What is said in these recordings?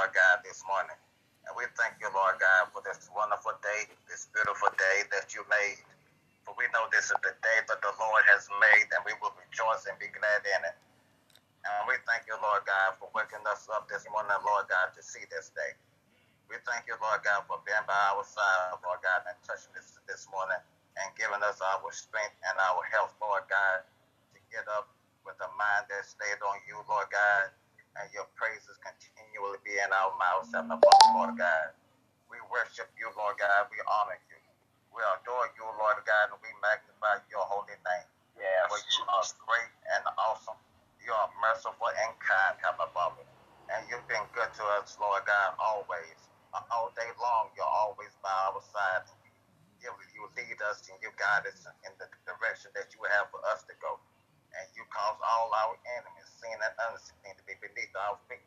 Lord God, this morning. And we thank you, Lord God, for this wonderful day, this beautiful day that you made. For we know this is the day that the Lord has made, and we will rejoice and be glad in it. And we thank you, Lord God, for waking us up this morning, Lord God, to see this day. We thank you, Lord God, for being by our side, Lord God, and touching us this morning and giving us our strength and our health, Lord God, to get up with a mind that stayed on you, Lord God, and your praises continually be in our mouths, Heavenly Father, Lord God. We worship you, Lord God. We honor you. We adore you, Lord God, and we magnify your holy name. Yes. For you are great and awesome. You are merciful and kind, Heavenly Father. And you've been good to us, Lord God, always. All day long, you're always by our side. You, you lead us and you guide us in the direction that you have for us to go and you cause all our enemies, sin and unseen, to be beneath our feet.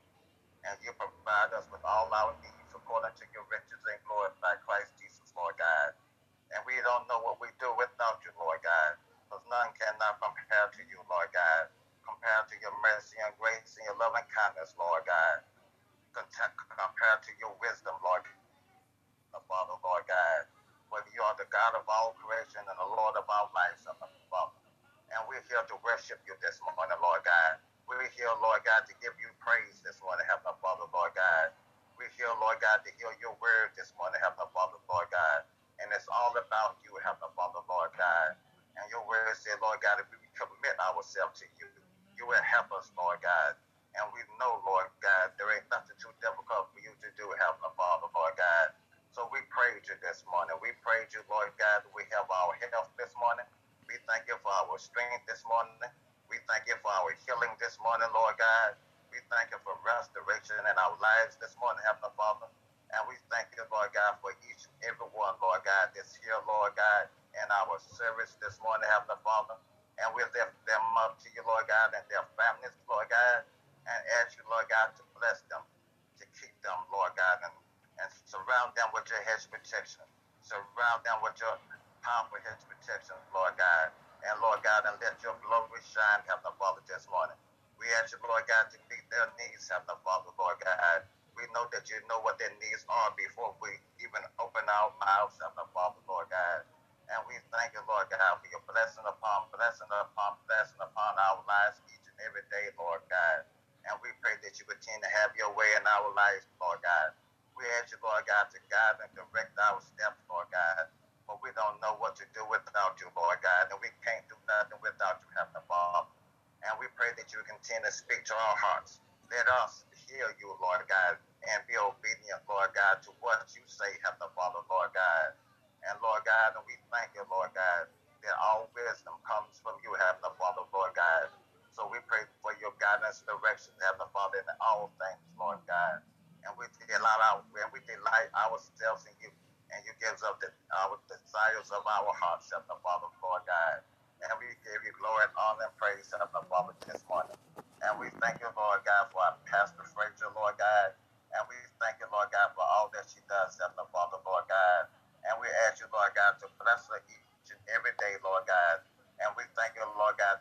And you provide us with all our needs according to your riches and glory by Christ Jesus, Lord God. And we don't know what we do without you, Lord God, because none cannot compare to you, Lord God. Compare to your mercy and grace and your loving kindness, Lord God. Compare to your wisdom, Lord the Father, Lord God. For you are the God of all creation and the Lord of lives, Father. And we're here to worship you this morning, Lord God. We're here, Lord God, to give you praise this morning, Heavenly Father, Lord God. We're here, Lord God, to hear your word this morning, Heavenly Father, Lord God. And it's all about you, Heavenly Father, Lord God. And your word said, Lord God, if we commit ourselves to you, you will help us, Lord God. And we know, Lord God, there ain't nothing too difficult for you to do, Heavenly Father, Lord God. So we praise you this morning.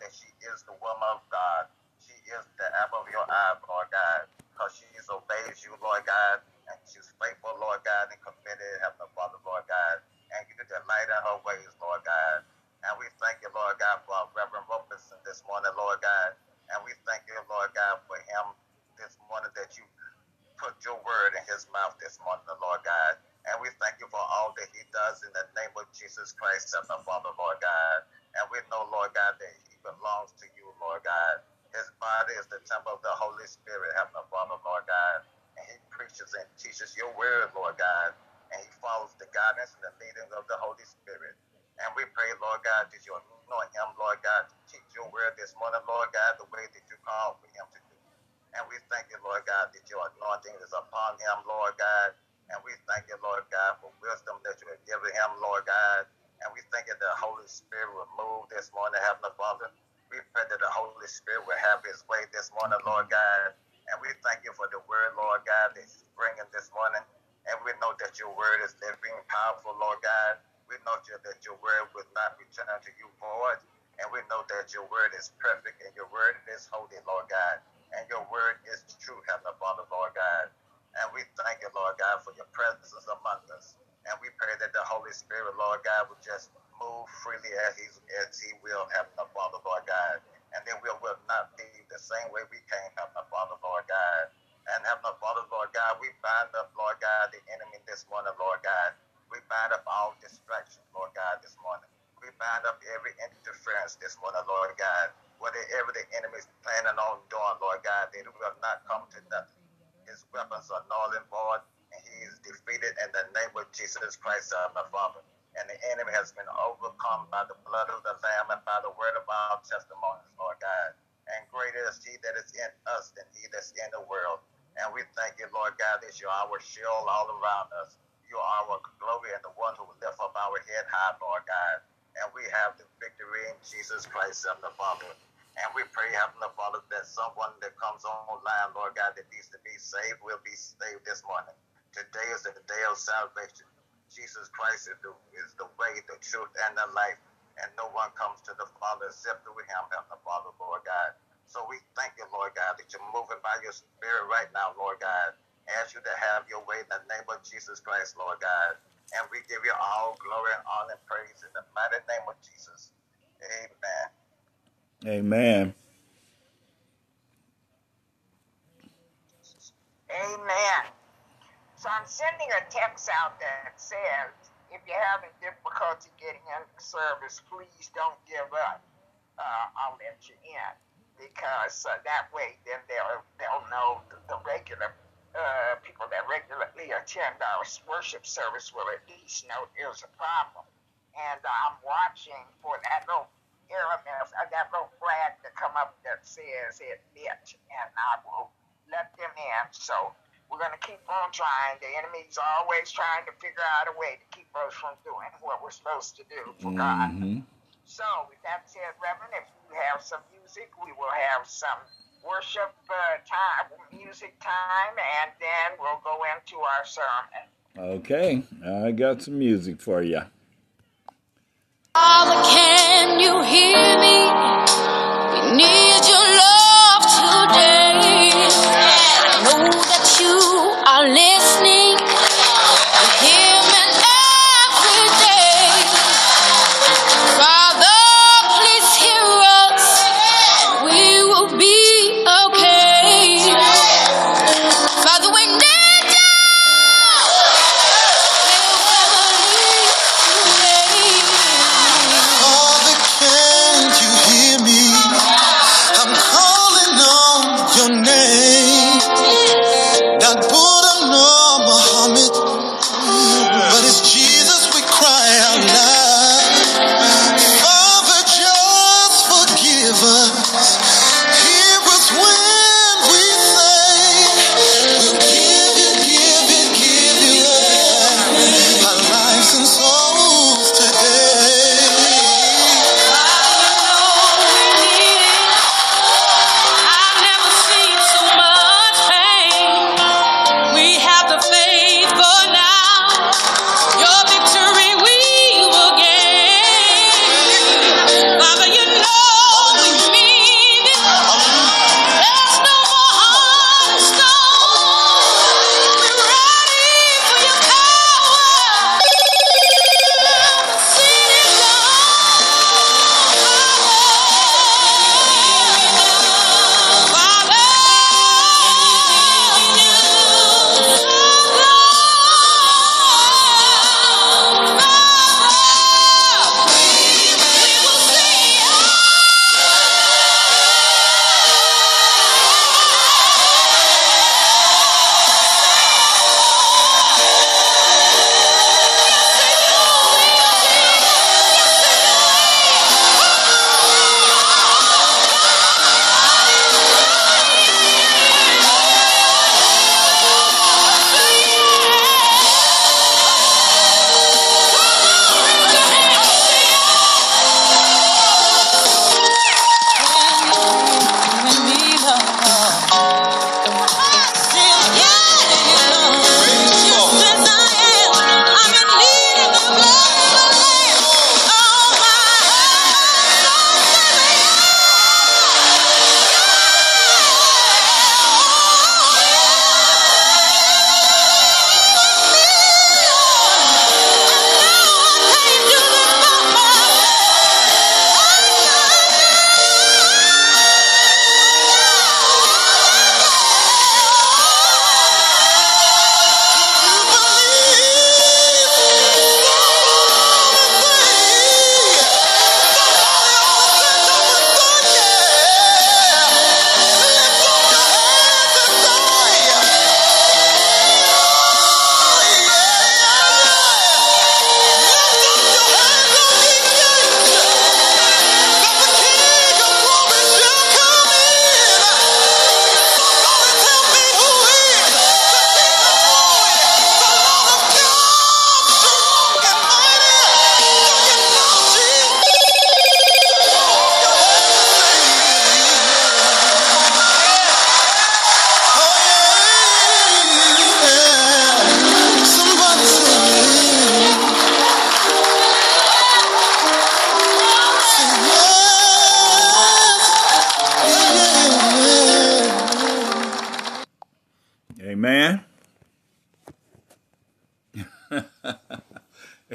That she is the woman of God. She is the apple of your eye, Lord God, because she obeys you, Lord God, and she's faithful, Lord God, and committed, Heavenly Father, Lord God. And you delight in her ways, Lord God. And we thank you, Lord God, for Reverend Roberson this morning, Lord God. And we thank you, Lord God, for him this morning that you put your word in his mouth this morning, Lord God. And we thank you for all that he does in the name of Jesus Christ, Heavenly Father, Lord God. And we know, Lord God, that he belongs to you, Lord God. His body is the temple of the Holy Spirit, Heavenly Father, Lord God and he preaches and teaches your word, Lord God, and he follows the guidance and the leading of the Holy Spirit. And we pray, Lord God, that you anoint him, Lord God, to teach your word this morning, Lord God, the way that you call for him to do. And we thank you, Lord God, that your anointing is upon him, Lord God. And we thank you, Lord God, for wisdom that you have given him, Lord God. And we thank you that the Holy Spirit will move this morning, Heavenly Father. We pray that the Holy Spirit will have his way this morning, Lord God. And we thank you for the word, Lord God, that he's bringing this morning. And we know that your word is living, powerful, Lord God. We know that your word will not return to you void. And we know that your word is perfect and your word is holy, Lord God. And your word is true, Heavenly Father, Lord God. And Lord God, will just move freely as He, as he will, Heavenly Father, Lord God. And then we will not be the same way we came, Heavenly Father, Lord God. And Heavenly Father, Lord God, we bind up, Lord God, the enemy this morning, Lord God. We bind up all distractions, Lord God, this morning. We bind up every interference this morning, Lord God. Whatever the enemy is planning on doing, Lord God, to nothing. His weapons are null and void, and he is defeated in the name of Jesus Christ, our Father. And the enemy has been overcome by the blood of the Lamb and by the word of our testimonies, Lord God. And greater is he that is in us than he that's in the world. And we thank you, Lord God, that you're our shield all around us. You are our glory and the one who lift up our head high, Lord God. And we have the victory in Jesus Christ, Heavenly Father. And we pray, Heavenly Father, that someone that comes online, Lord God, that needs to be saved will be saved this morning. Today is the day of salvation. Jesus Christ is the, is the way, the truth, and the life. And no one comes to the Father except through him, Heavenly Father, Lord God. So we thank you, Lord God, that you're moving by your spirit right now, Lord God. Ask you to have your way in the name of Jesus Christ, Lord God. And we give you all glory and honor and praise in the mighty name of Jesus. Amen. Amen. Amen. So I'm sending a text out that says, if you're having difficulty getting into service, please don't give up. Uh, I'll let you in because uh, that way then they'll they'll know the, the regular uh, people that regularly attend our worship service will at least know there's a problem. And I'm watching for that little RMS, uh, that little flag to come up that says admit, and I will let them in. So we're going to keep on trying. The enemy's always trying to figure out a way to keep us from doing what we're supposed to do for Mm-hmm. God. So, with that said, Reverend, if you have some music, we will have some worship uh, time, music time, and then we'll go into our sermon. Okay, I got some music for you. You hear me? We need your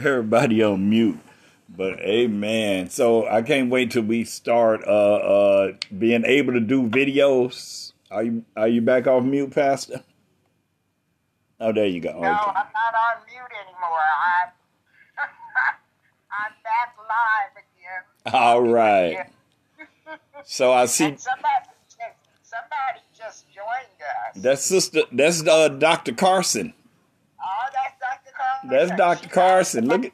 Everybody on mute. But amen. So I can't wait till we start uh uh being able to do videos. Are you are you back off mute, Pastor? Oh, there you go. No, Okay. I'm not on mute anymore. I'm I'm back live again. All right. So I see And somebody just, somebody just joined us. that's sister that's uh Dr. Carson. oh, that's Dr. Carson. That's Dr. Carson. Look at-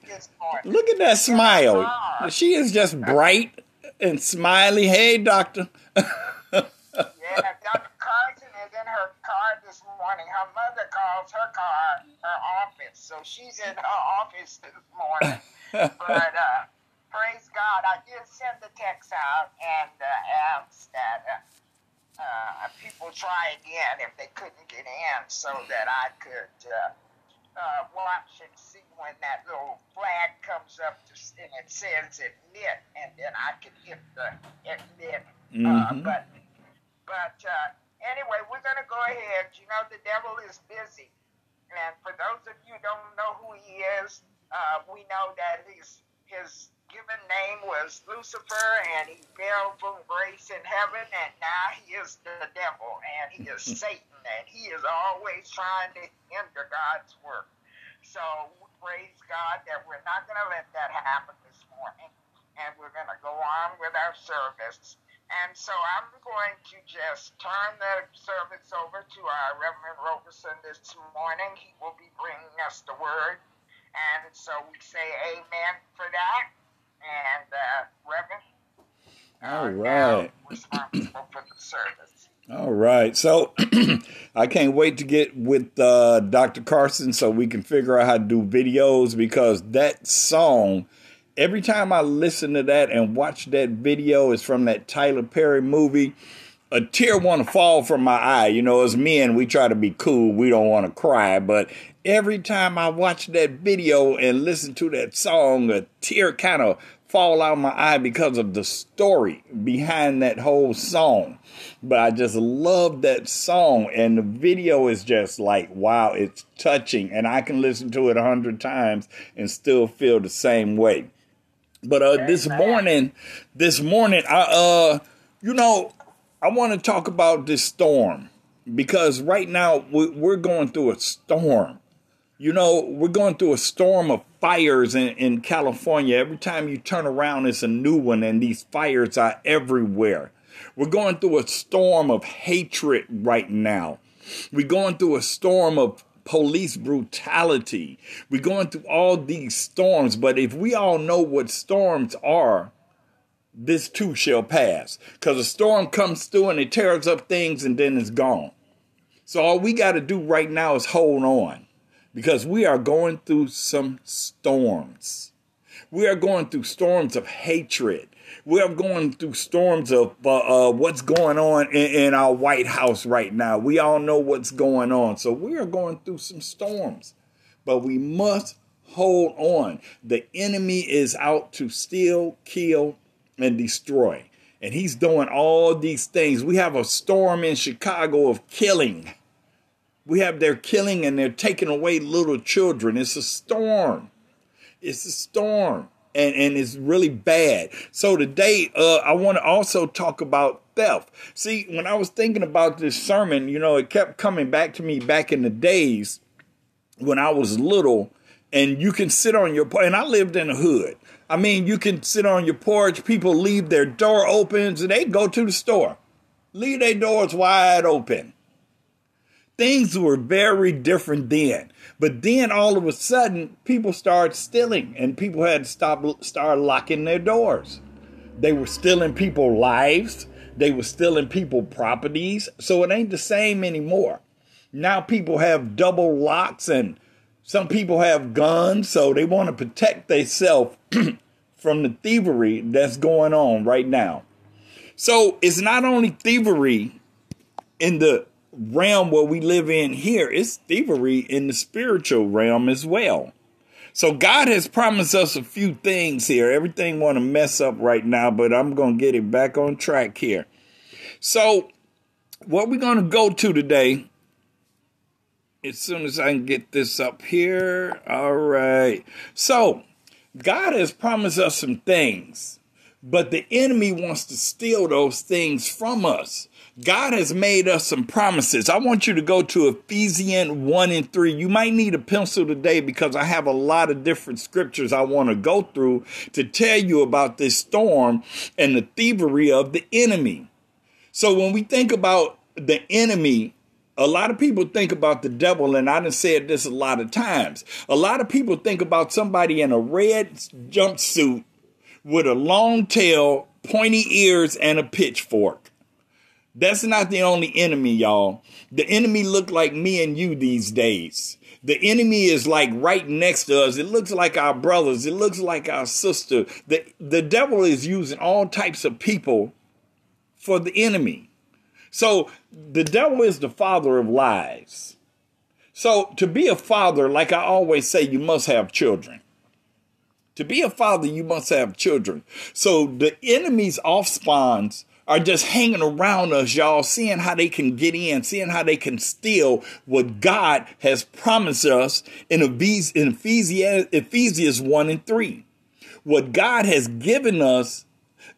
Look at that smile. She is just bright and smiley. Hey, doctor. Yeah, Dr. Carson is in her car this morning. Her mother calls her car her office, so she's in her office this morning. but uh, praise God, I did send the text out and uh, asked that uh, uh, people try again if they couldn't get in, so that I could uh, uh, watch and see when that little flag comes up to, and it says admit, and then I can hit the admit. Uh, Mhm. but but uh, anyway, we're going to go ahead. You know, the devil is busy. And for those of you who don't know who he is, uh, we know that his, his given name was Lucifer, and he fell from grace in heaven, and now he is the devil, and he is Satan, and he is always trying to hinder God's work. So we praise God that we're not going to let that happen this morning, and we're going to go on with our service. And so I'm going to just turn the service over to our Reverend Roberson this morning. He will be bringing us the word. And so we say amen for that. And uh, Reverend, All uh, right. responsible for the service. All right. So I can't wait to get with uh, Dr. Carson so we can figure out how to do videos because that song, every time I listen to that and watch that video, is from that Tyler Perry movie. A tear want to fall from my eye. You know, as men, we try to be cool. We don't want to cry. But every time I watch that video and listen to that song, a tear kind of fall out of my eye because of the story behind that whole song. But I just love that song, and the video is just like wow, it's touching, and I can listen to it a hundred times and still feel the same way. But uh, this morning, this morning, I uh, you know, I want to talk about this storm because right now we're going through a storm. You know, we're going through a storm of fires in, in California. Every time you turn around, it's a new one, and these fires are everywhere. We're going through a storm of hatred right now. We're going through a storm of police brutality. We're going through all these storms, but if we all know what storms are, this too shall pass. Because a storm comes through and it tears up things and then it's gone. So all we got to do right now is hold on because we are going through some storms. We are going through storms of hatred. We are going through storms of uh, uh, what's going on in, in our White House right now. We all know what's going on. So we are going through some storms, but we must hold on. The enemy is out to steal, kill, and destroy. And he's doing all these things. We have a storm in Chicago of killing. We have their killing and they're taking away little children. It's a storm. It's a storm. And, and it's really bad. So today, uh, I want to also talk about theft. See, when I was thinking about this sermon, you know, it kept coming back to me back in the days when I was little, and you can sit on your porch. And I lived in a hood. I mean, you can sit on your porch. People leave their door open, and they go to the store, leave their doors wide open. Things were very different then. But then all of a sudden, people started stealing, and people had to stop, start locking their doors. They were stealing people's lives. They were stealing people properties. So it ain't the same anymore. Now people have double locks and some people have guns, so they want to protect themselves from the thievery that's going on right now. So it's not only thievery in the realm where we live in here, it's thievery in the spiritual realm as well. So God has promised us a few things here. Everything want to mess up right now, but I'm going to get it back on track here. So what we're going to go to today as soon as I can get this up here. All right. So, God has promised us some things, but the enemy wants to steal those things from us. God has made us some promises. I want you to go to Ephesians 1 and 3. You might need a pencil today because I have a lot of different scriptures I want to go through to tell you about this storm and the thievery of the enemy. So when we think about the enemy, a lot of people think about the devil, and I've said this a lot of times. A lot of people think about somebody in a red jumpsuit with a long tail, pointy ears, and a pitchfork. That's not the only enemy, y'all. The enemy look like me and you these days. The enemy is like right next to us. It looks like our brothers. It looks like our sister. The, the devil is using all types of people for the enemy. So the devil is the father of lies. So to be a father, like I always say, you must have children. To be a father, you must have children. So the enemy's offspawns are just hanging around us, y'all, seeing how they can get in, seeing how they can steal what God has promised us in Ephesians, Ephesians 1 and 3. What God has given us,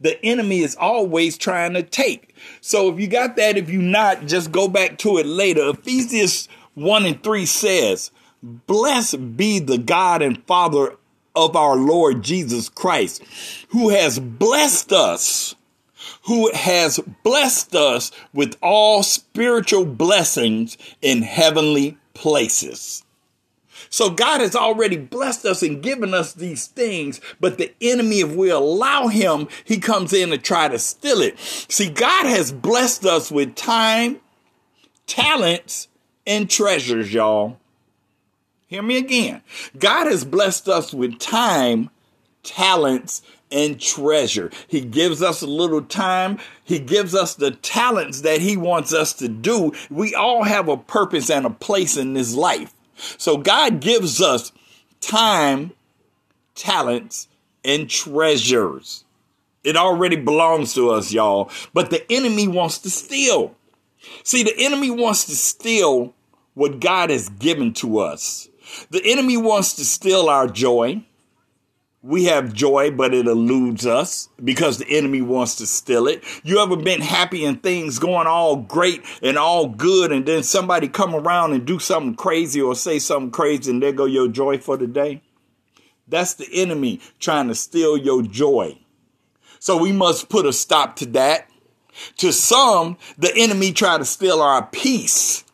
the enemy is always trying to take. So if you got that, if you not, just go back to it later. Ephesians 1 and 3 says, Blessed be the God and Father of our Lord Jesus Christ, who has blessed us who has blessed us with all spiritual blessings in heavenly places. So God has already blessed us and given us these things, but the enemy, if we allow him, he comes in to try to steal it. See, God has blessed us with time, talents, and treasures, y'all. Hear me again. God has blessed us with time, talents, and treasure. He gives us a little time. He gives us the talents that he wants us to do. We all have a purpose and a place in this life. So God gives us time, talents, and treasures. It already belongs to us, y'all. But the enemy wants to steal. See, the enemy wants to steal what God has given to us. The enemy wants to steal our joy we have joy, but it eludes us because the enemy wants to steal it. You ever been happy and things going all great and all good, and then somebody come around and do something crazy or say something crazy, and there go your joy for the day? That's the enemy trying to steal your joy. So we must put a stop to that. To some, the enemy try to steal our peace.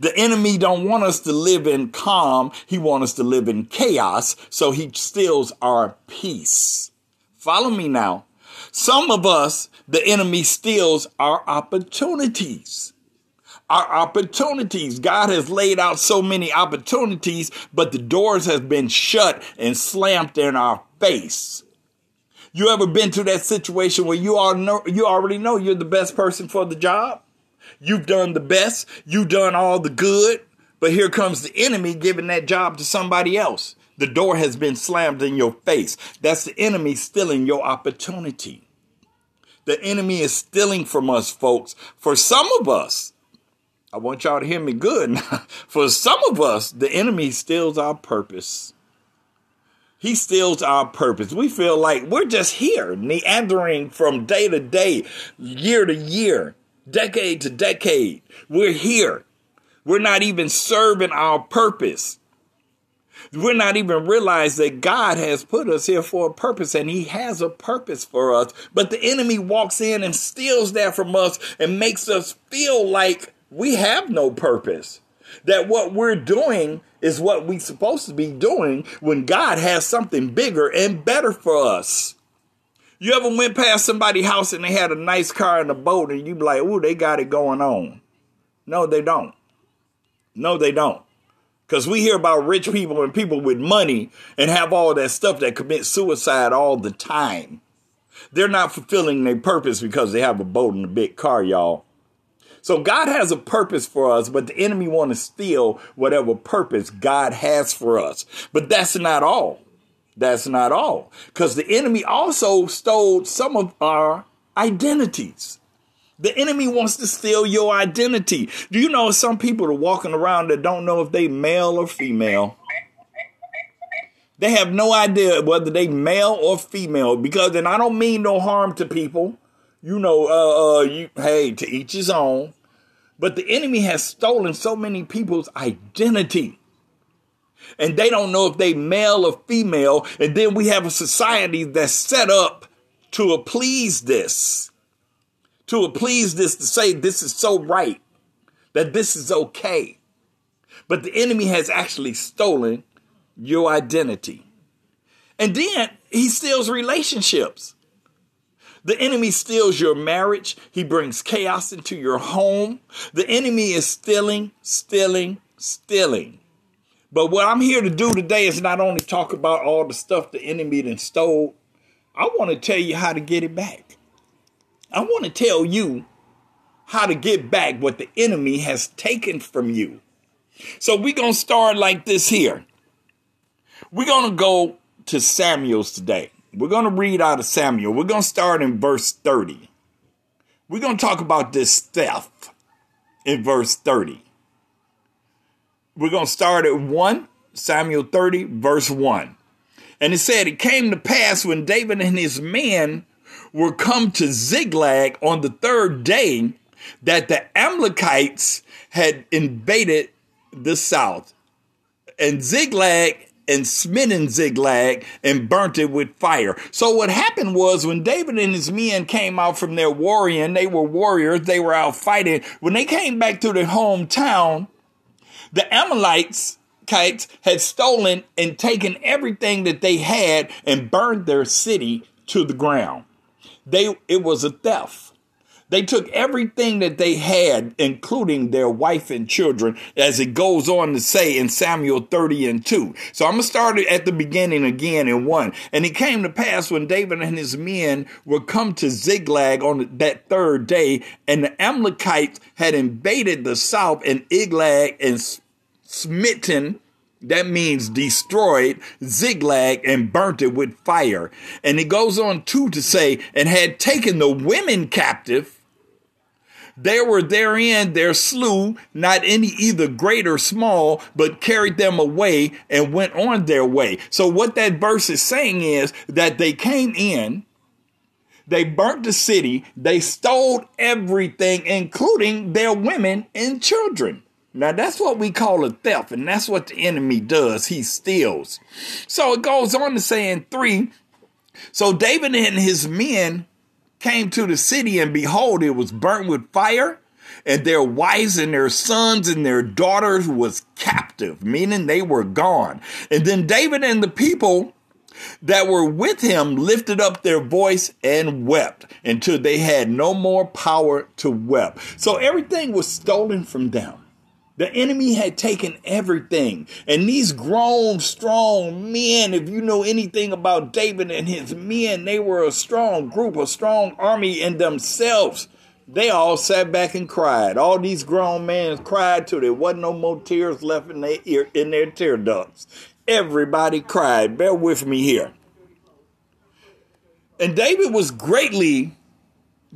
The enemy don't want us to live in calm. He wants us to live in chaos. So he steals our peace. Follow me now. Some of us, the enemy steals our opportunities. Our opportunities. God has laid out so many opportunities, but the doors have been shut and slammed in our face. You ever been to that situation where you all know you already know you're the best person for the job? You've done the best. You've done all the good. But here comes the enemy giving that job to somebody else. The door has been slammed in your face. That's the enemy stealing your opportunity. The enemy is stealing from us, folks. For some of us, I want y'all to hear me good. For some of us, the enemy steals our purpose. He steals our purpose. We feel like we're just here, meandering from day to day, year to year, decade to decade. We're here. We're not even serving our purpose. We're not even realize that God has put us here for a purpose and he has a purpose for us. But the enemy walks in and steals that from us and makes us feel like we have no purpose. That what we're doing is what we're supposed to be doing when God has something bigger and better for us. You ever went past somebody's house and they had a nice car and a boat and you be like, ooh, they got it going on. No, they don't. No, they don't. Because we hear about rich people and people with money and have all that stuff that commit suicide all the time. They're not fulfilling their purpose because they have a boat and a big car, y'all. So God has a purpose for us, but the enemy want to steal whatever purpose God has for us. But that's not all. That's not all. Because the enemy also stole some of our identities. The enemy wants to steal your identity. Do you know some people are walking around that don't know if they male or female? They have no idea whether they male or female because, and I don't mean no harm to people. You know, uh, uh, you, hey, to each his own. But the enemy has stolen so many people's identity. And they don't know if they male or female. And then we have a society that's set up to please this, to please this, to say this is so right, that this is okay. But the enemy has actually stolen your identity. And then he steals relationships. The enemy steals your marriage. He brings chaos into your home. The enemy is stealing, stealing, stealing. But what I'm here to do today is not only talk about all the stuff the enemy then stole, I want to tell you how to get it back. I want to tell you how to get back what the enemy has taken from you. So we're going to start like this here. We're going to go to Samuel's today. We're going to read out of Samuel. We're going to start in verse 30. We're going to talk about this theft in verse 30. We're going to start at 1, Samuel 30, verse 1. And it said, It came to pass when David and his men were come to Ziklag on the third day that the Amalekites had invaded the south. And Ziklag and smitten Ziklag and burnt it with fire. So what happened was when David and his men came out from their warrior, and they were warriors, they were out fighting. When they came back to their hometown, the Amalekites had stolen and taken everything that they had and burned their city to the ground. They it was a theft. They took everything that they had, including their wife and children, as it goes on to say in Samuel 30 and 2. So I'm going to start at the beginning again in 1. And it came to pass when David and his men were come to Ziklag on that third day, and the Amalekites had invaded the south and Ziklag and smitten that means destroyed Ziklag and burnt it with fire. And it goes on too to say, and had taken the women captive they were therein their slew, not any either great or small, but carried them away and went on their way. So what that verse is saying is that they came in, they burnt the city, they stole everything, including their women and children. Now that's what we call a theft, and that's what the enemy does. He steals. So it goes on to say in three. So David and his men came to the city, and behold, it was burnt with fire, and their wives and their sons and their daughters was captive, meaning they were gone. And then David and the people that were with him lifted up their voice and wept until they had no more power to weep. So everything was stolen from them. The enemy had taken everything. And these grown, strong men, if you know anything about David and his men, they were a strong group, a strong army in themselves. They all sat back and cried. All these grown men cried till there wasn't no more tears left in their ear, in their tear ducts. Everybody cried. Bear with me here. And David was greatly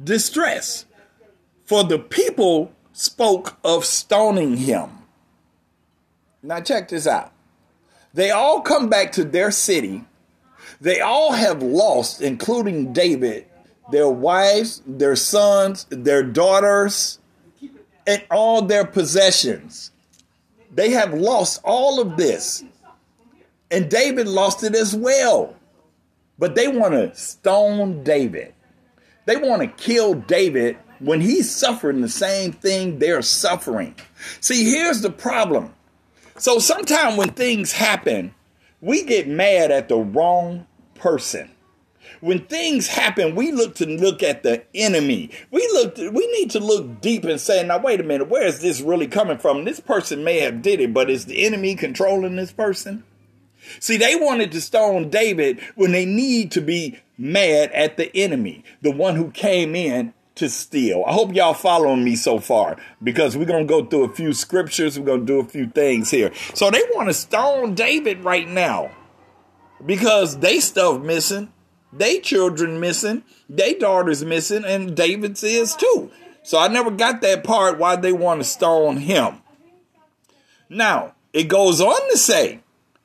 distressed, for the people spoke of stoning him. Now, check this out. They all come back to their city. They all have lost, including David, their wives, their sons, their daughters, and all their possessions. They have lost all of this. And David lost it as well. But they want to stone David. They want to kill David when he's suffering the same thing they're suffering. See, here's the problem. So sometimes when things happen, we get mad at the wrong person. When things happen, we look to look at the enemy. We look to, we need to look deep and say, now wait a minute, where is this really coming from? This person may have did it, but is the enemy controlling this person? See, they wanted to stone David when they need to be mad at the enemy, the one who came in to steal. I hope y'all following me so far because we're going to go through a few scriptures. We're going to do a few things here. So they want to stone David right now because they stuff missing, they children missing, they daughters missing, and David's is too. So I never got that part why they want to stone him. Now, it goes on to say,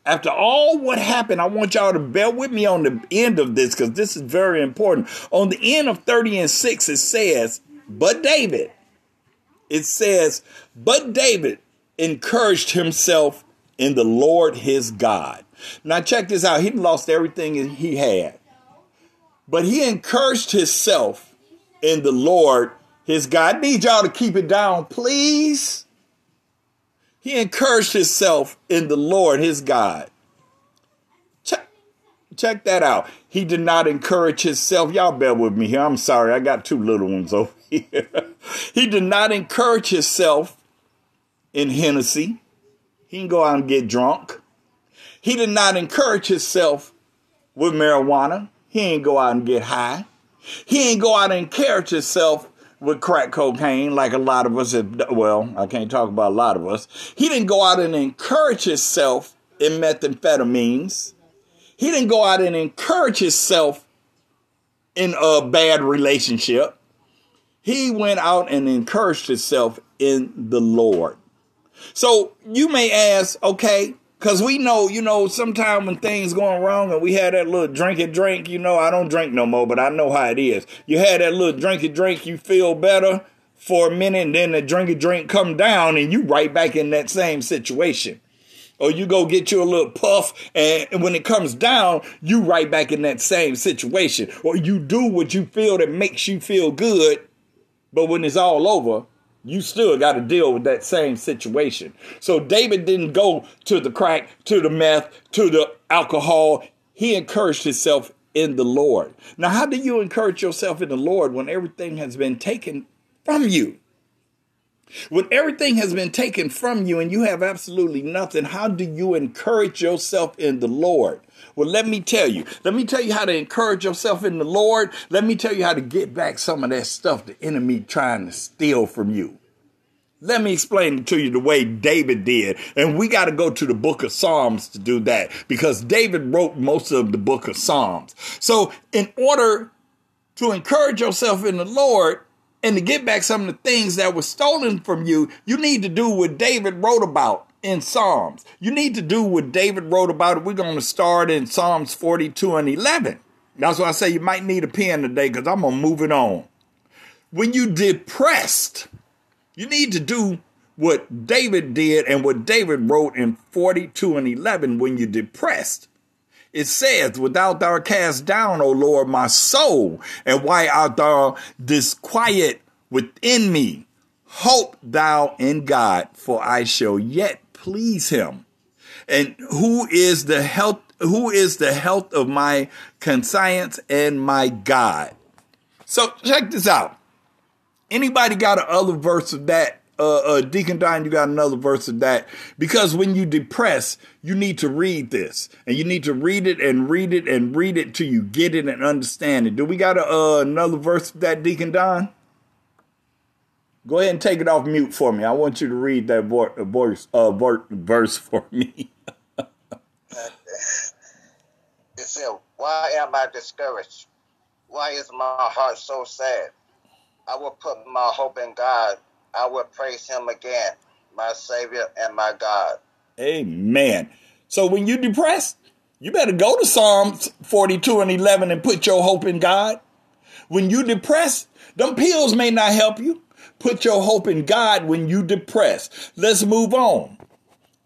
after all what happened, I want y'all to bear with me on the end of this because this is very important. On the end of 30 and 6, it says, But David, it says, But David encouraged himself in the Lord his God. Now, check this out. He lost everything he had, but he encouraged himself in the Lord his God. I need y'all to keep it down, please. He encouraged himself in the Lord his God. Check, check that out. He did not encourage himself. Y'all bear with me here. I'm sorry. I got two little ones over here. he did not encourage himself in Hennessy. He didn't go out and get drunk. He did not encourage himself with marijuana. He didn't go out and get high. He didn't go out and encourage himself with crack cocaine, like a lot of us have, well, I can't talk about a lot of us. He didn't go out and encourage himself in methamphetamines. He didn't go out and encourage himself in a bad relationship. He went out and encouraged himself in the Lord. So you may ask, okay, Cause we know, you know, sometime when things going wrong and we had that little drink and drink, you know, I don't drink no more, but I know how it is. You had that little drink and drink, you feel better for a minute, and then the drink and drink come down and you right back in that same situation. Or you go get you a little puff and when it comes down, you right back in that same situation. Or you do what you feel that makes you feel good, but when it's all over, you still got to deal with that same situation. So David didn't go to the crack, to the meth, to the alcohol. He encouraged himself in the Lord. Now, how do you encourage yourself in the Lord when everything has been taken from you? When everything has been taken from you and you have absolutely nothing, how do you encourage yourself in the Lord? Well, let me tell you. Let me tell you how to encourage yourself in the Lord. Let me tell you how to get back some of that stuff the enemy trying to steal from you. Let me explain to you the way David did. And we got to go to the book of Psalms to do that because David wrote most of the book of Psalms. So, in order to encourage yourself in the Lord and to get back some of the things that were stolen from you, you need to do what David wrote about in Psalms. You need to do what David wrote about. We're going to start in Psalms 42 and 11. That's why I say you might need a pen today because I'm going to move it on. When you depressed, you need to do what David did and what David wrote in 42 and 11 when you're depressed. It says, Without thou cast down, O Lord, my soul, and why art thou disquiet within me? Hope thou in God, for I shall yet please him. And who is the health who is the health of my conscience and my God? So check this out. Anybody got another verse of that? Uh, uh, Deacon Don, you got another verse of that because when you depress, you need to read this and you need to read it and read it and read it till you get it and understand it. Do we got a, uh, another verse of that, Deacon Don? Go ahead and take it off mute for me. I want you to read that voice, uh, verse for me. it said, Why am I discouraged? Why is my heart so sad? I will put my hope in God. I will praise him again, my Savior and my God. Amen. So when you're depressed, you better go to Psalms 42 and 11 and put your hope in God. When you're depressed, them pills may not help you. Put your hope in God when you depressed. Let's move on.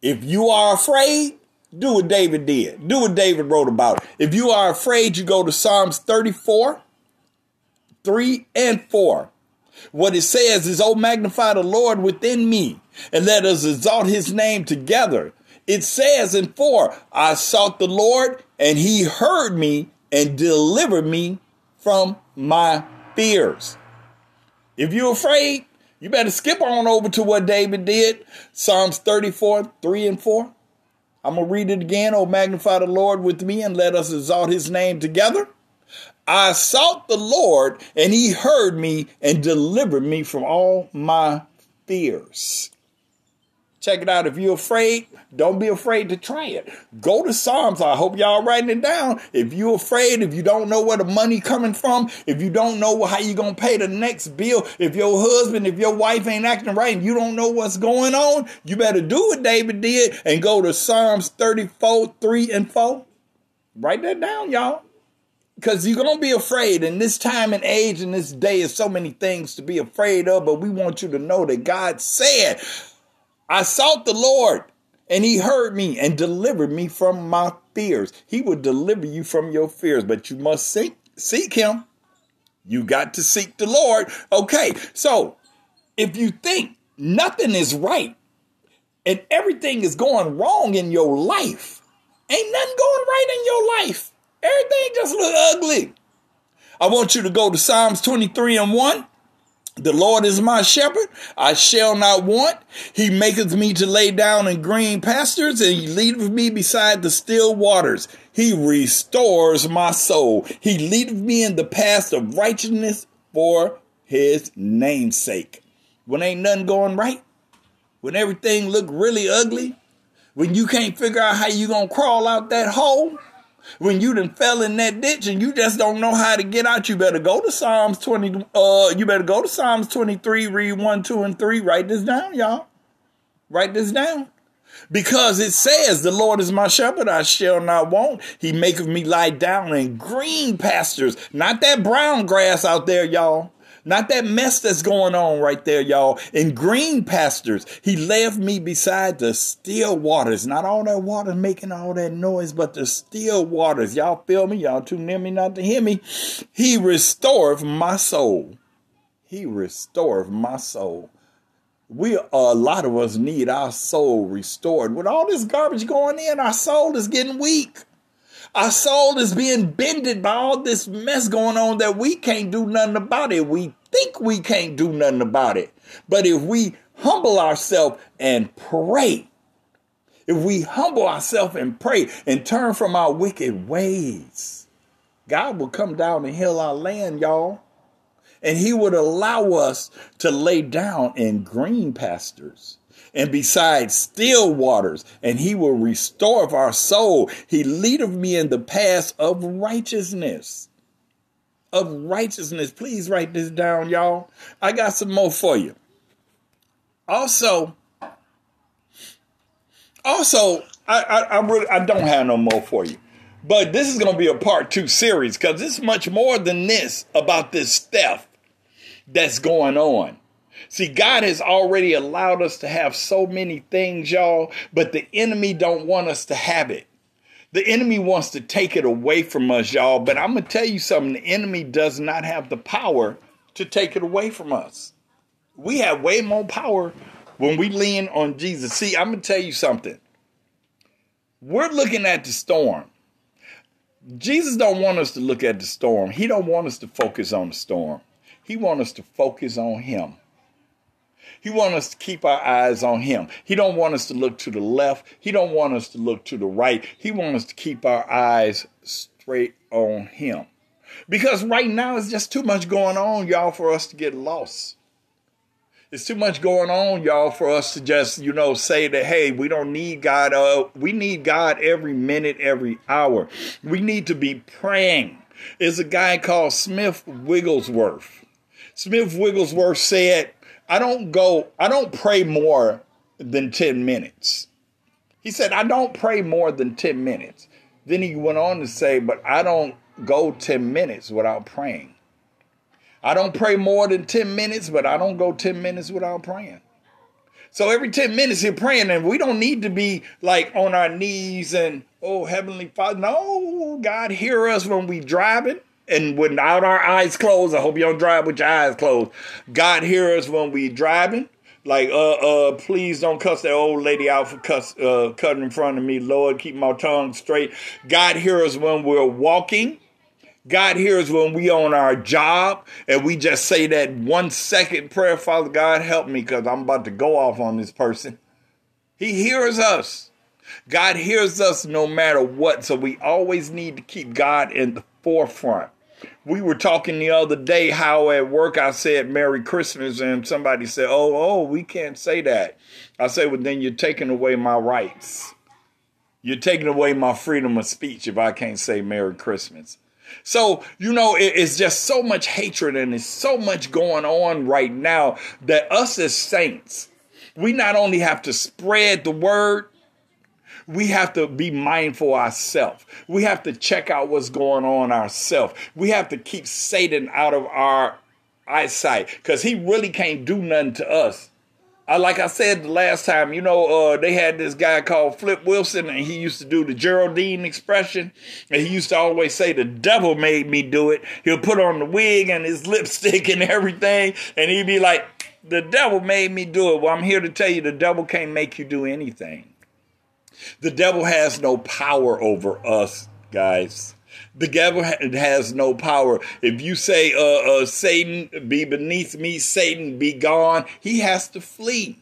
If you are afraid, do what David did. Do what David wrote about. If you are afraid, you go to Psalms 34, 3 and 4. What it says is, Oh, magnify the Lord within me, and let us exalt his name together. It says in 4, I sought the Lord, and he heard me and delivered me from my fears. If you're afraid, you better skip on over to what David did. Psalms 34, 3 and 4. I'm going to read it again. Oh, magnify the Lord with me and let us exalt his name together. I sought the Lord and he heard me and delivered me from all my fears. Check it out. If you're afraid, don't be afraid to try it. Go to Psalms. I hope y'all writing it down. If you're afraid, if you don't know where the money coming from, if you don't know how you're gonna pay the next bill, if your husband, if your wife ain't acting right, and you don't know what's going on, you better do what David did and go to Psalms 34, 3 and 4. Write that down, y'all. Because you're going to be afraid. In this time and age and this day is so many things to be afraid of, but we want you to know that God said, I sought the Lord and he heard me and delivered me from my fears. He will deliver you from your fears, but you must seek, seek him. You got to seek the Lord. Okay, so if you think nothing is right and everything is going wrong in your life, ain't nothing going right in your life. Everything just look ugly. I want you to go to Psalms 23 and 1. The Lord is my shepherd, I shall not want. He maketh me to lay down in green pastures, and he leadeth me beside the still waters. He restores my soul. He leadeth me in the path of righteousness for his namesake. When ain't nothing going right, when everything look really ugly, when you can't figure out how you gonna crawl out that hole, when you done fell in that ditch and you just don't know how to get out, you better go to Psalms 20. Uh, you better go to Psalms 23, read 1, 2, and 3. Write this down, y'all. Write this down. Because it says, The Lord is my shepherd, I shall not want. He maketh me lie down in green pastures, not that brown grass out there, y'all. Not that mess that's going on right there, y'all. In green pastures, he left me beside the still waters. Not all that water making all that noise, but the still waters. Y'all feel me? Y'all too near me not to hear me. He restored my soul. He restored my soul. We a lot of us need our soul restored. With all this garbage going in, our soul is getting weak. Our soul is being bended by all this mess going on that we can't do nothing about it. We think we can't do nothing about it. But if we humble ourselves and pray, if we humble ourselves and pray and turn from our wicked ways, God will come down and heal our land, y'all. And he would allow us to lay down in green pastures and beside still waters, and he will restore our soul. He leadeth me in the paths of righteousness. Of righteousness. Please write this down, y'all. I got some more for you. Also, also, I, I, I really I don't have no more for you. But this is gonna be a part two series because it's much more than this about this theft that's going on. See, God has already allowed us to have so many things, y'all, but the enemy don't want us to have it. The enemy wants to take it away from us, y'all, but I'm going to tell you something. The enemy does not have the power to take it away from us. We have way more power when we lean on Jesus. See, I'm going to tell you something. We're looking at the storm. Jesus don't want us to look at the storm. He don't want us to focus on the storm. He want us to focus on him. He wants us to keep our eyes on him. He don't want us to look to the left. He don't want us to look to the right. He wants us to keep our eyes straight on him. Because right now it's just too much going on, y'all, for us to get lost. It's too much going on, y'all, for us to just, you know, say that, hey, we don't need God. Uh, we need God every minute, every hour. We need to be praying. There's a guy called Smith Wigglesworth. Smith Wigglesworth said, I don't go, I don't pray more than 10 minutes. He said, I don't pray more than 10 minutes. Then he went on to say, but I don't go 10 minutes without praying. I don't pray more than 10 minutes, but I don't go 10 minutes without praying. So every 10 minutes you're praying, and we don't need to be like on our knees and, oh, Heavenly Father. No, God, hear us when we're driving and without our eyes closed, I hope you don't drive with your eyes closed. God hear us when we driving. Like, uh, uh, please don't cuss that old lady out for cuss, uh, cutting in front of me. Lord, keep my tongue straight. God hear us when we're walking. God hears when we on our job and we just say that one second prayer, Father God, help me because I'm about to go off on this person. He hears us. God hears us no matter what. So we always need to keep God in the forefront. We were talking the other day how at work I said Merry Christmas and somebody said, "Oh, oh, we can't say that." I said, "Well, then you're taking away my rights. You're taking away my freedom of speech if I can't say Merry Christmas." So, you know, it, it's just so much hatred and it's so much going on right now that us as saints, we not only have to spread the word, we have to be mindful ourselves. We have to check out what's going on ourselves. We have to keep Satan out of our eyesight because he really can't do nothing to us. Like I said the last time, you know, uh, they had this guy called Flip Wilson, and he used to do the Geraldine expression, and he used to always say, "The devil made me do it." He'll put on the wig and his lipstick and everything, and he'd be like, "The devil made me do it." Well, I'm here to tell you, the devil can't make you do anything. The devil has no power over us, guys. The devil has no power. If you say, uh, uh, Satan, be beneath me, Satan, be gone, he has to flee.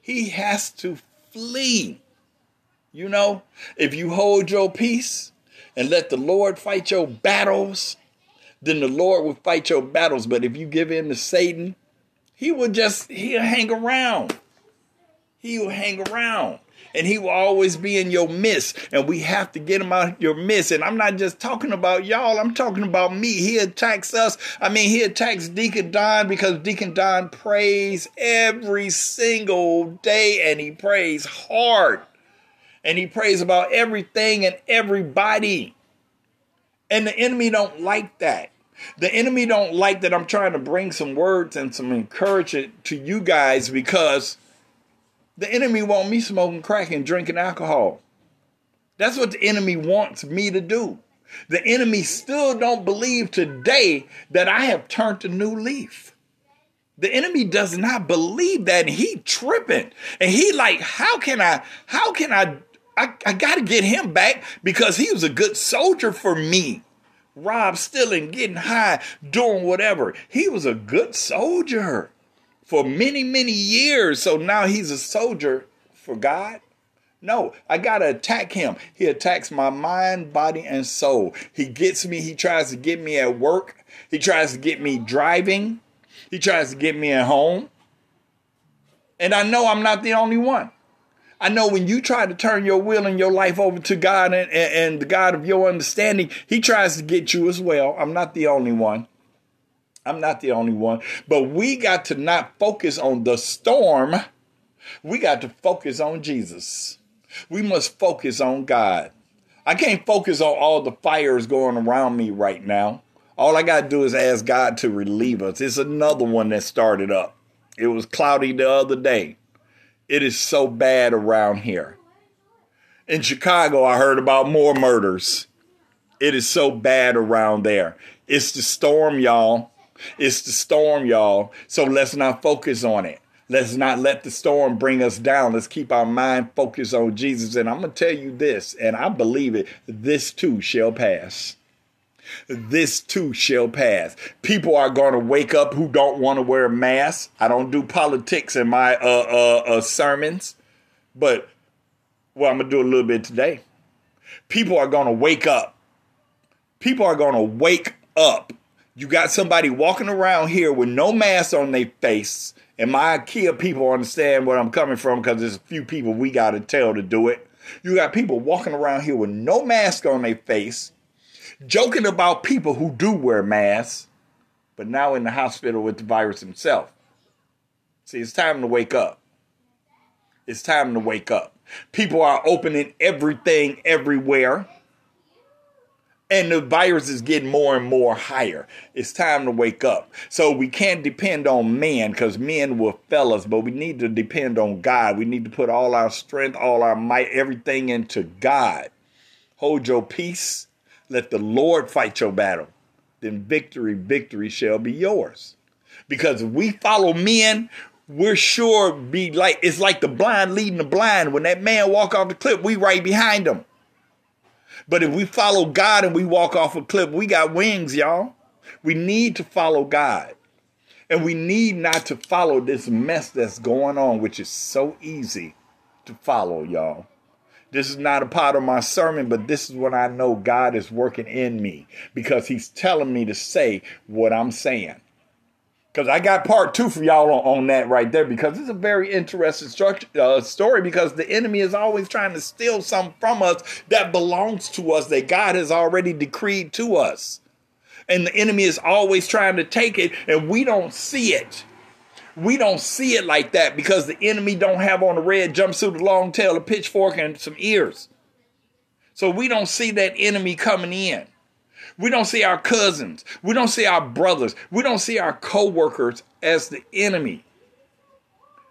He has to flee. You know, if you hold your peace and let the Lord fight your battles, then the Lord will fight your battles. But if you give in to Satan, he will just, he'll hang around. He will hang around and he will always be in your midst. And we have to get him out your midst. And I'm not just talking about y'all, I'm talking about me. He attacks us. I mean, he attacks Deacon Don because Deacon Don prays every single day and he prays hard. And he prays about everything and everybody. And the enemy don't like that. The enemy don't like that I'm trying to bring some words and some encouragement to you guys because the enemy want me smoking crack and drinking alcohol. That's what the enemy wants me to do. The enemy still don't believe today that I have turned a new leaf. The enemy does not believe that and he tripping. And he like, how can I, how can I, I, I gotta get him back because he was a good soldier for me. Rob stealing, getting high, doing whatever. He was a good soldier for many, many years. So now he's a soldier for God. No, I got to attack him. He attacks my mind, body, and soul. He gets me. He tries to get me at work. He tries to get me driving. He tries to get me at home. And I know I'm not the only one. I know when you try to turn your will and your life over to God and, and, and the God of your understanding, He tries to get you as well. I'm not the only one. I'm not the only one. But we got to not focus on the storm. We got to focus on Jesus. We must focus on God. I can't focus on all the fires going around me right now. All I got to do is ask God to relieve us. It's another one that started up. It was cloudy the other day. It is so bad around here. In Chicago, I heard about more murders. It is so bad around there. It's the storm, y'all. It's the storm, y'all. So let's not focus on it. Let's not let the storm bring us down. Let's keep our mind focused on Jesus. And I'm going to tell you this, and I believe it this too shall pass. This too shall pass. People are going to wake up who don't want to wear a mask. I don't do politics in my uh, uh, uh, sermons, but well, I'm going to do a little bit today. People are going to wake up. People are going to wake up you got somebody walking around here with no mask on their face. And my IKEA people understand where I'm coming from because there's a few people we got to tell to do it. You got people walking around here with no mask on their face, joking about people who do wear masks, but now in the hospital with the virus himself. See, it's time to wake up. It's time to wake up. People are opening everything everywhere and the virus is getting more and more higher. It's time to wake up. So we can't depend on men because men fail us, but we need to depend on God. We need to put all our strength, all our might, everything into God. Hold your peace. Let the Lord fight your battle. Then victory, victory shall be yours. Because if we follow men, we're sure be like it's like the blind leading the blind. When that man walk off the cliff, we right behind him. But if we follow God and we walk off a cliff, we got wings, y'all. We need to follow God. And we need not to follow this mess that's going on, which is so easy to follow, y'all. This is not a part of my sermon, but this is what I know God is working in me because He's telling me to say what I'm saying. Because I got part two for y'all on, on, that right there because it's a very interesting uh, story because the enemy is always trying to steal something from us that belongs to us that God has already decreed to us. And the enemy is always trying to take it and we don't see it we don't see it like that because the enemy don't have on a red jumpsuit, a long tail, a pitchfork, and some ears. So we don't see that enemy coming in. We don't see our cousins. We don't see our brothers. We don't see our co-workers as the enemy.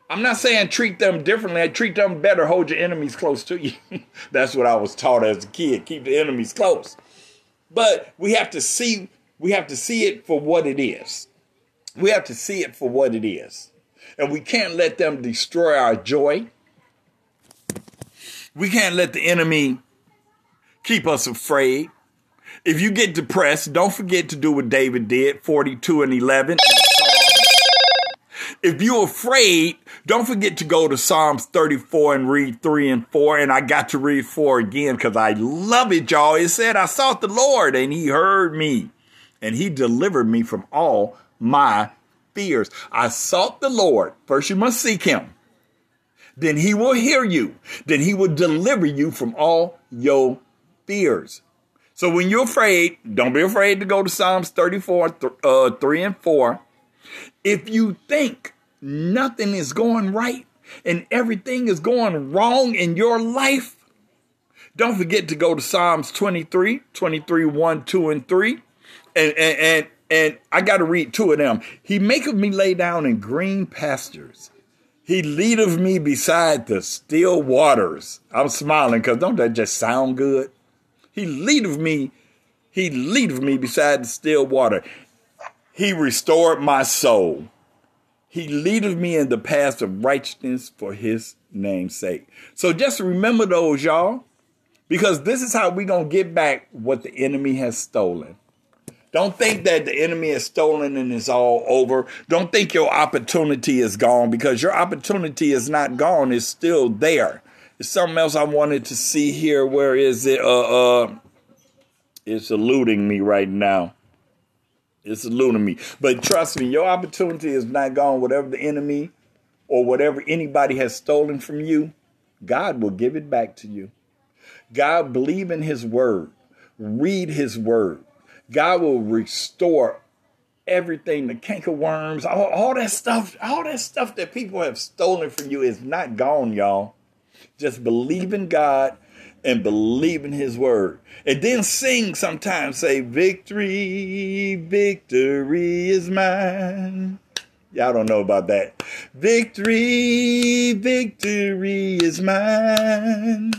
I'm not saying treat them differently. I treat them better. Hold your enemies close to you. That's what I was taught as a kid. Keep the enemies close. But we have to see we have to see it for what it is. We have to see it for what it is. And we can't let them destroy our joy. We can't let the enemy keep us afraid. If you get depressed, don't forget to do what David did 42 and 11. If you're afraid, don't forget to go to Psalms 34 and read 3 and 4. And I got to read 4 again because I love it, y'all. It said, I sought the Lord and he heard me and he delivered me from all my fears. I sought the Lord. First, you must seek him. Then he will hear you. Then he will deliver you from all your fears. So when you're afraid, don't be afraid to go to Psalms 34, uh, 3 and 4. If you think nothing is going right and everything is going wrong in your life, don't forget to go to Psalms 23, 23, 1, 2, and 3. And, and, and and I got to read two of them. He maketh me lay down in green pastures. He leadeth me beside the still waters. I'm smiling because don't that just sound good? He leadeth me, he leadeth me beside the still water. He restored my soul. He leadeth me in the paths of righteousness for his name's sake. So just remember those, y'all, because this is how we're going to get back what the enemy has stolen. Don't think that the enemy is stolen and it's all over. Don't think your opportunity is gone because your opportunity is not gone. It's still there. There's something else I wanted to see here. Where is it? Uh, uh, it's eluding me right now. It's eluding me. But trust me, your opportunity is not gone. Whatever the enemy or whatever anybody has stolen from you, God will give it back to you. God, believe in his word. Read his word. God will restore everything, the cankerworms, all, all that stuff, all that stuff that people have stolen from you is not gone, y'all. Just believe in God and believe in his word. And then sing sometimes, say, Victory, victory is mine. Y'all don't know about that. Victory, victory is mine.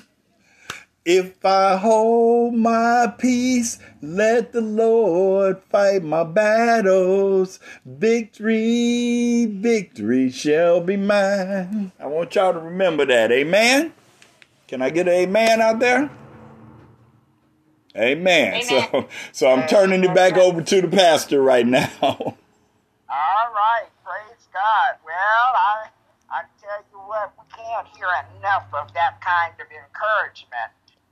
If I hold my peace, let the Lord fight my battles. Victory, victory shall be mine. I want y'all to remember that. Amen. Can I get an amen out there? Amen. amen. So, so I'm turning it back over to the pastor right now. All right. Praise God. Well, I I tell you what, we can't hear enough of that kind of encouragement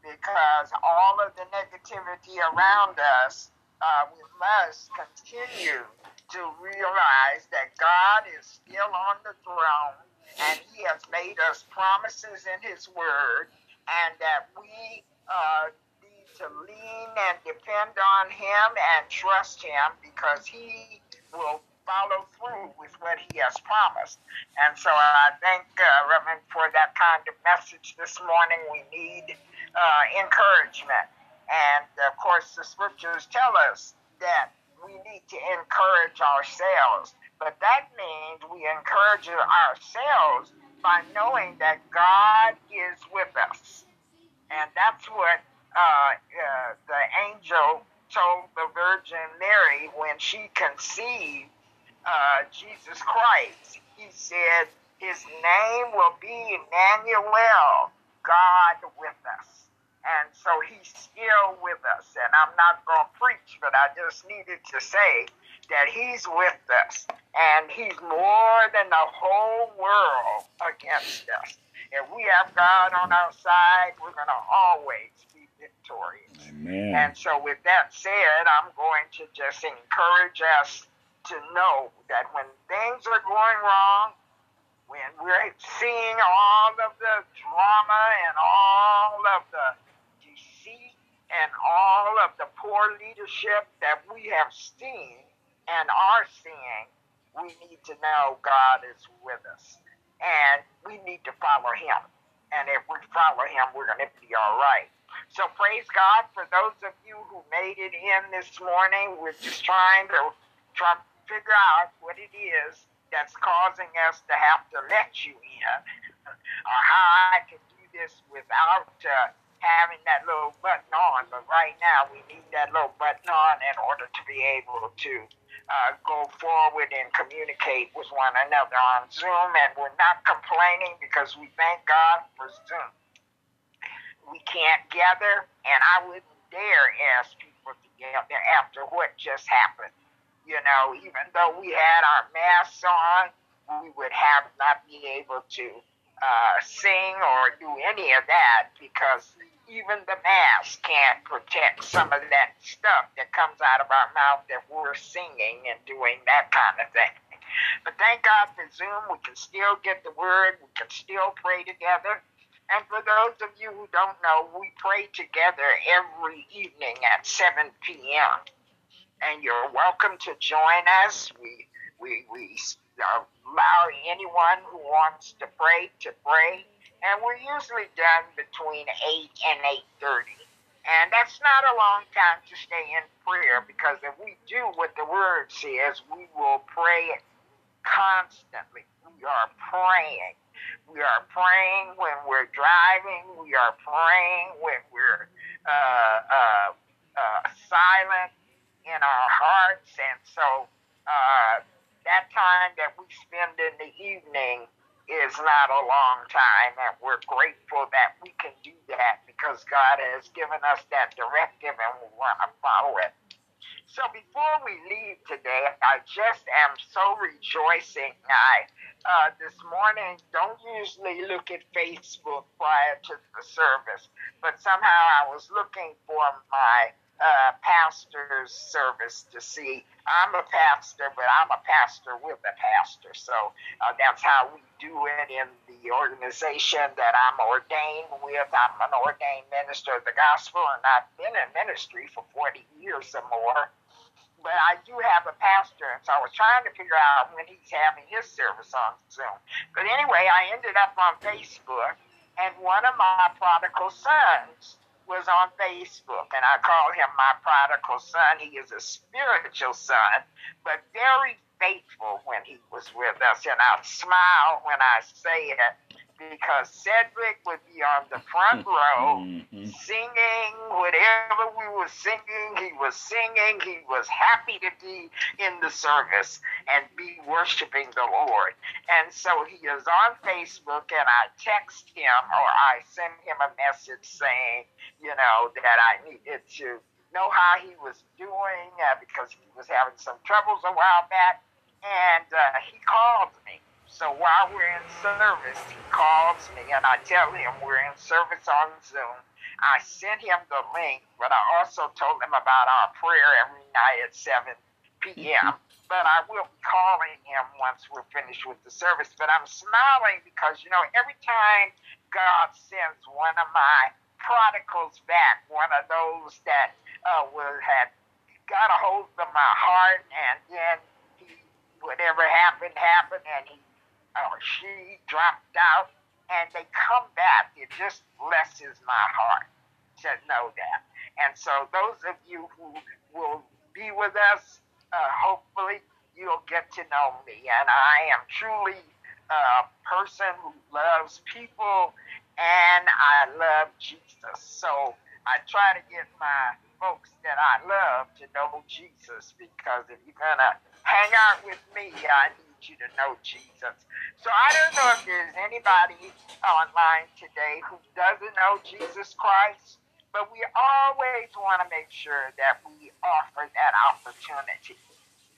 because all of the negativity around us, uh, we must continue to realize that God is still on the throne and He has made us promises in His Word, and that we uh, need to lean and depend on Him and trust Him because He will follow through with what He has promised. And so I thank uh, Reverend for that kind of message this morning. We need uh, encouragement. And of course, the scriptures tell us that we need to encourage ourselves. But that means we encourage ourselves by knowing that God is with us. And that's what uh, uh, the angel told the Virgin Mary when she conceived uh, Jesus Christ. He said, His name will be Emmanuel, God with us. And so he's still with us. And I'm not going to preach, but I just needed to say that he's with us. And he's more than the whole world against us. If we have God on our side, we're going to always be victorious. Amen. And so, with that said, I'm going to just encourage us to know that when things are going wrong, when we're seeing all of the drama and all of the and all of the poor leadership that we have seen and are seeing, we need to know God is with us. And we need to follow Him. And if we follow Him, we're going to be all right. So praise God for those of you who made it in this morning. We're just trying to try to figure out what it is that's causing us to have to let you in, or how I can do this without uh, having that little button on. But right now, we need that little button on in order to be able to uh, go forward and communicate with one another on Zoom. And we're not complaining because we thank God for Zoom. We can't gather, and I wouldn't dare ask people to gather after what just happened. You know, even though we had our masks on, we would have not be able to uh, sing or do any of that because even the mask can't protect some of that stuff that comes out of our mouth that we're singing and doing that kind of thing. But thank God for Zoom. We can still get the word. We can still pray together. And for those of you who don't know, we pray together every evening at 7 p.m. And you're welcome to join us. We we we allow anyone who wants to pray to pray, and we're usually done between 8 and 8:30. And that's not a long time to stay in prayer because if we do what the word says, we will pray constantly. We are praying. We are praying when we're driving. We are praying when we're uh, uh, uh, silent in our hearts. And so uh, that time that we spend in the evening is not a long time. And we're grateful that we can do that because God has given us that directive and we want to follow it. So before we leave today, I just am so rejoicing. I uh, this morning don't usually look at Facebook prior to the service, but somehow I was looking for my uh, pastor's service to see. I'm a pastor, but I'm a pastor with a pastor, so uh, that's how we do it in the organization that I'm ordained with. I'm an ordained minister of the gospel, and I've been in ministry for 40 years or more but I do have a pastor, and so I was trying to figure out when he's having his service on Zoom. But anyway, I ended up on Facebook, and one of my prodigal sons was on Facebook, and I call him my prodigal son. He is a spiritual son, but very faithful when he was with us, and I smile when I say it because Cedric would be on the front row Mhm. singing whatever we were singing. He was singing. He was happy to be in the service and be worshiping the Lord. And so he is on Facebook, and I text him or I send him a message saying, you know, that I needed to know how he was doing uh, because he was having some troubles a while back. And uh, he called me. So while we're in service, he calls me and I tell him we're in service on Zoom. I sent him the link, but I also told him about our prayer every night at 7 p.m. But I will be calling him once we're finished with the service. But I'm smiling because, you know, every time God sends one of my prodigals back, one of those that uh, will had got a hold of my heart and then he, whatever happened, happened and he she dropped out and they come back, it just blesses my heart to know that. And so, those of you who will be with us, uh, hopefully you'll get to know me. And I am truly a person who loves people and I love Jesus. So, I try to get my folks that I love to know Jesus because if you're going to hang out with me, I need you to know Jesus. So I don't know if there's anybody online today who doesn't know Jesus Christ, but we always want to make sure that we offer that opportunity.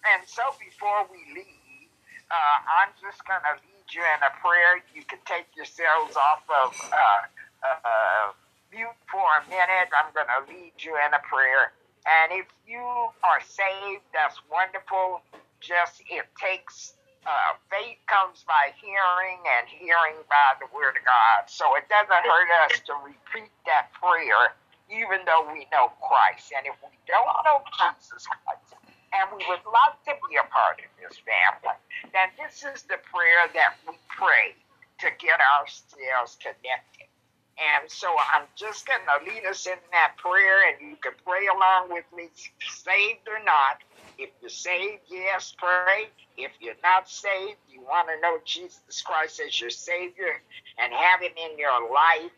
And so before we leave, uh, I'm just going to lead you in a prayer. You can take yourselves off of uh, uh, mute for a minute. I'm going to lead you in a prayer. And if you are saved, that's wonderful. Just it takes uh, faith comes by hearing, and hearing by the word of God. So it doesn't hurt us to repeat that prayer, even though we know Christ. And if we don't know Jesus Christ, and we would like to be a part of this family, then this is the prayer that we pray to get ourselves connected. And so I'm just going to lead us in that prayer, and you can pray along with me, saved or not. If you're saved, yes, pray. If you're not saved, you want to know Jesus Christ as your Savior and have Him in your life,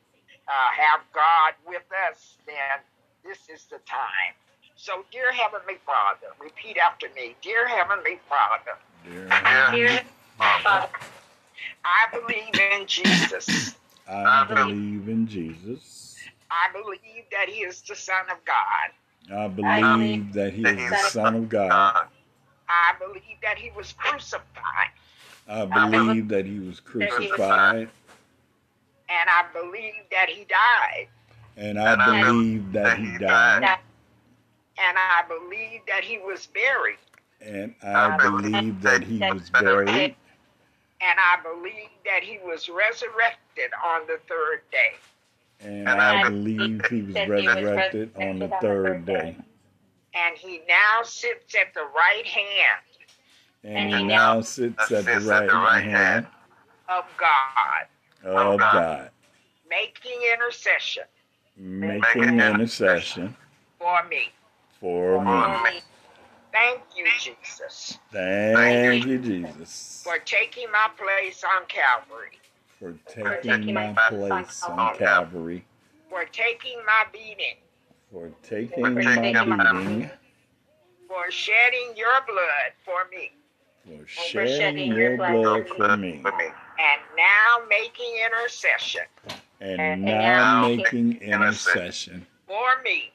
uh, have God with us, then this is the time. So, dear Heavenly Father, repeat after me Dear Heavenly Father, Dear I believe in Jesus. I believe in Jesus. I believe that He is the Son of God. I believe that he is the Son of God. I believe that He was crucified. I believe that he was crucified. And I believe that He died. And I believe that he died. And I believe that He was buried. And I believe that he was buried. And I believe that He was resurrected on the third day. And I believe he was resurrected on the third day. And He now sits at the right hand. And he now sits at the right hand of God, of God, making intercession. Making intercession for me. for me. Thank you, Jesus, Thank you, Jesus, for taking my place on Calvary, for taking my place on Calvary, for taking my beating, for taking my beating, for shedding your blood for me, for shedding your blood for me, and now making intercession. And now making intercession. for me.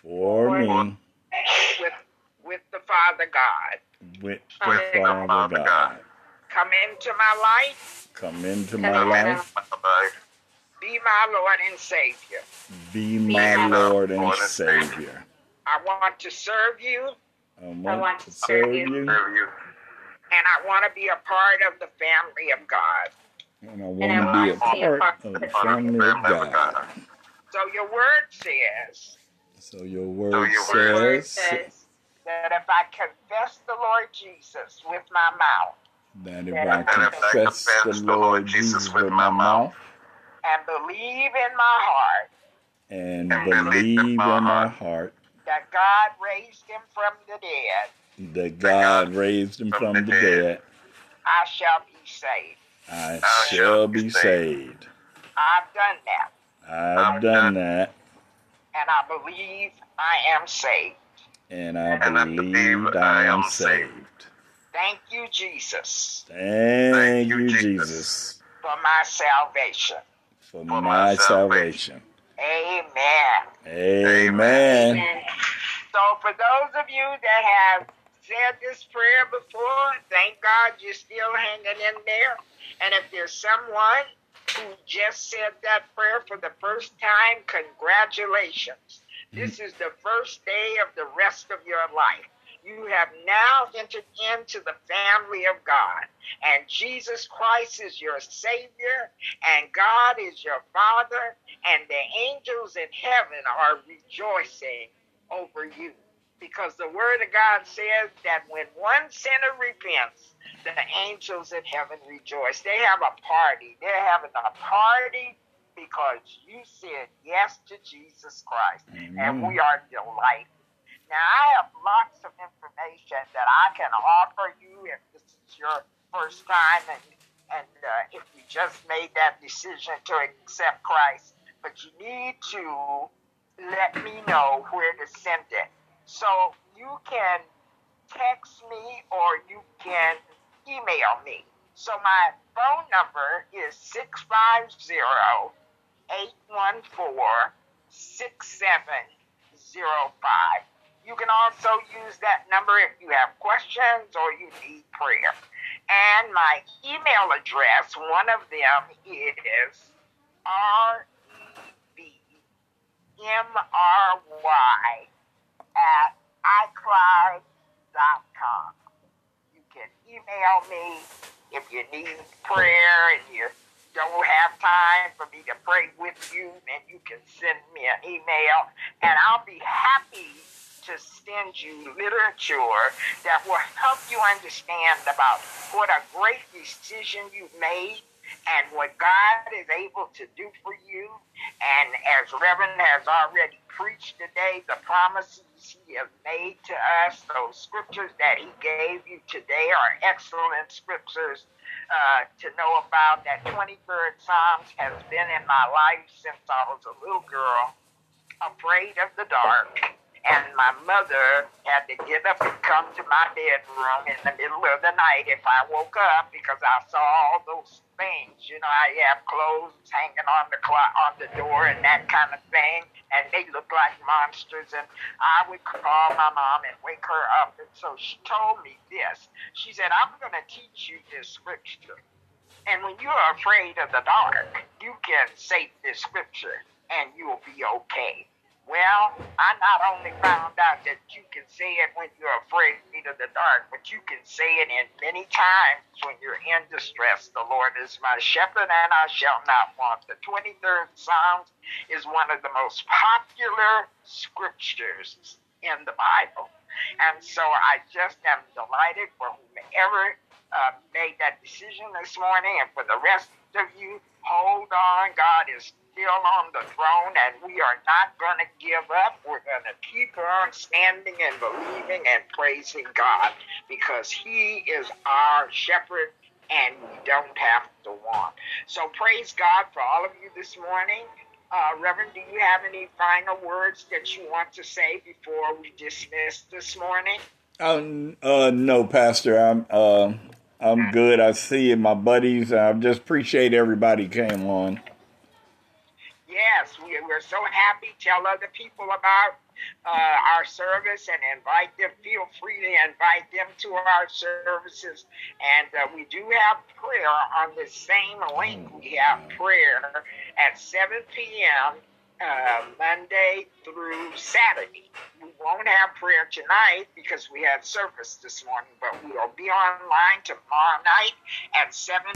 For me. With with the Father God. with the Father God. Come into my life, Come into my life, be my Lord and Savior. be my Lord and Savior. I want to serve you, I want to serve you, and I want to be a part of the family of God. and I want to be a part of the family of God. So your word says So your word says that if I confess the Lord Jesus with my mouth that if I confess the Lord Jesus with my mouth and believe in my heart and believe in my heart that God raised him from the dead, that God raised him from the dead, I shall be saved. I shall be saved. I've done that, I've done that, and I believe I am saved. and I believe I am saved. Thank you, Jesus, Thank you, Jesus, for my salvation. for my salvation. Amen. Amen. So, for those of you that have said this prayer before, thank God you're still hanging in there. And if there's someone who just said that prayer for the first time, congratulations. Hmm. This is the first day of the rest of your life. You have now entered into the family of God, and Jesus Christ is your Savior, and God is your Father, and the angels in heaven are rejoicing over you. Because the Word of God says that when one sinner repents, the angels in heaven rejoice. They have a party. They're having a party because you said yes to Jesus Christ, and we are delighted. Now, I have lots of information that I can offer you if this is your first time and, and uh, if you just made that decision to accept Christ. But you need to let me know where to send it. So you can text me or you can email me. So my phone number is 650 814 6705. You can also use that number if you have questions or you need prayer. And my email address, one of them is R E B M R Y at iCloud.com. You can email me if you need prayer and you don't have time for me to pray with you, then you can send me an email and I'll be happy to send you literature that will help you understand about what a great decision you've made and what God is able to do for you. And as Reverend has already preached today, the promises he has made to us, those scriptures that he gave you today are excellent scriptures uh, to know about. That 23rd Psalms has been in my life since I was a little girl, afraid of the dark and my mother had to get up and come to my bedroom in the middle of the night if I woke up because I saw all those things. You know, I have clothes hanging on the on the door and that kind of thing, and they look like monsters. And I would call my mom and wake her up, and so she told me this. She said, "I'm going to teach you this scripture." And when you're afraid of the dark, you can say this scripture and you'll be okay. Well, I not only found out that you can say it when you're afraid of the dark, but you can say it in many times when you're in distress. The Lord is my shepherd, and I shall not want. The 23rd Psalm is one of the most popular scriptures in the Bible. And so I just am delighted for whomever uh, made that decision this morning, and for the rest of you, hold on. God is still on the throne, and we are not going to give up. We're going to keep on standing and believing and praising God because He is our shepherd and we don't have to want. So praise God for all of you this morning. Uh, Reverend, do you have any final words that you want to say before we dismiss this morning? Um, uh, no, Pastor. I'm uh, I'm good. I see my buddies. I just appreciate everybody came on. Yes, we, we're so happy. Tell other people about uh, our service and invite them. Feel free to invite them to our services. And uh, we do have prayer on the same link. We have prayer at 7 p.m. Uh, Monday through Saturday. We won't have prayer tonight because we had service this morning, but we'll be online tomorrow night at 7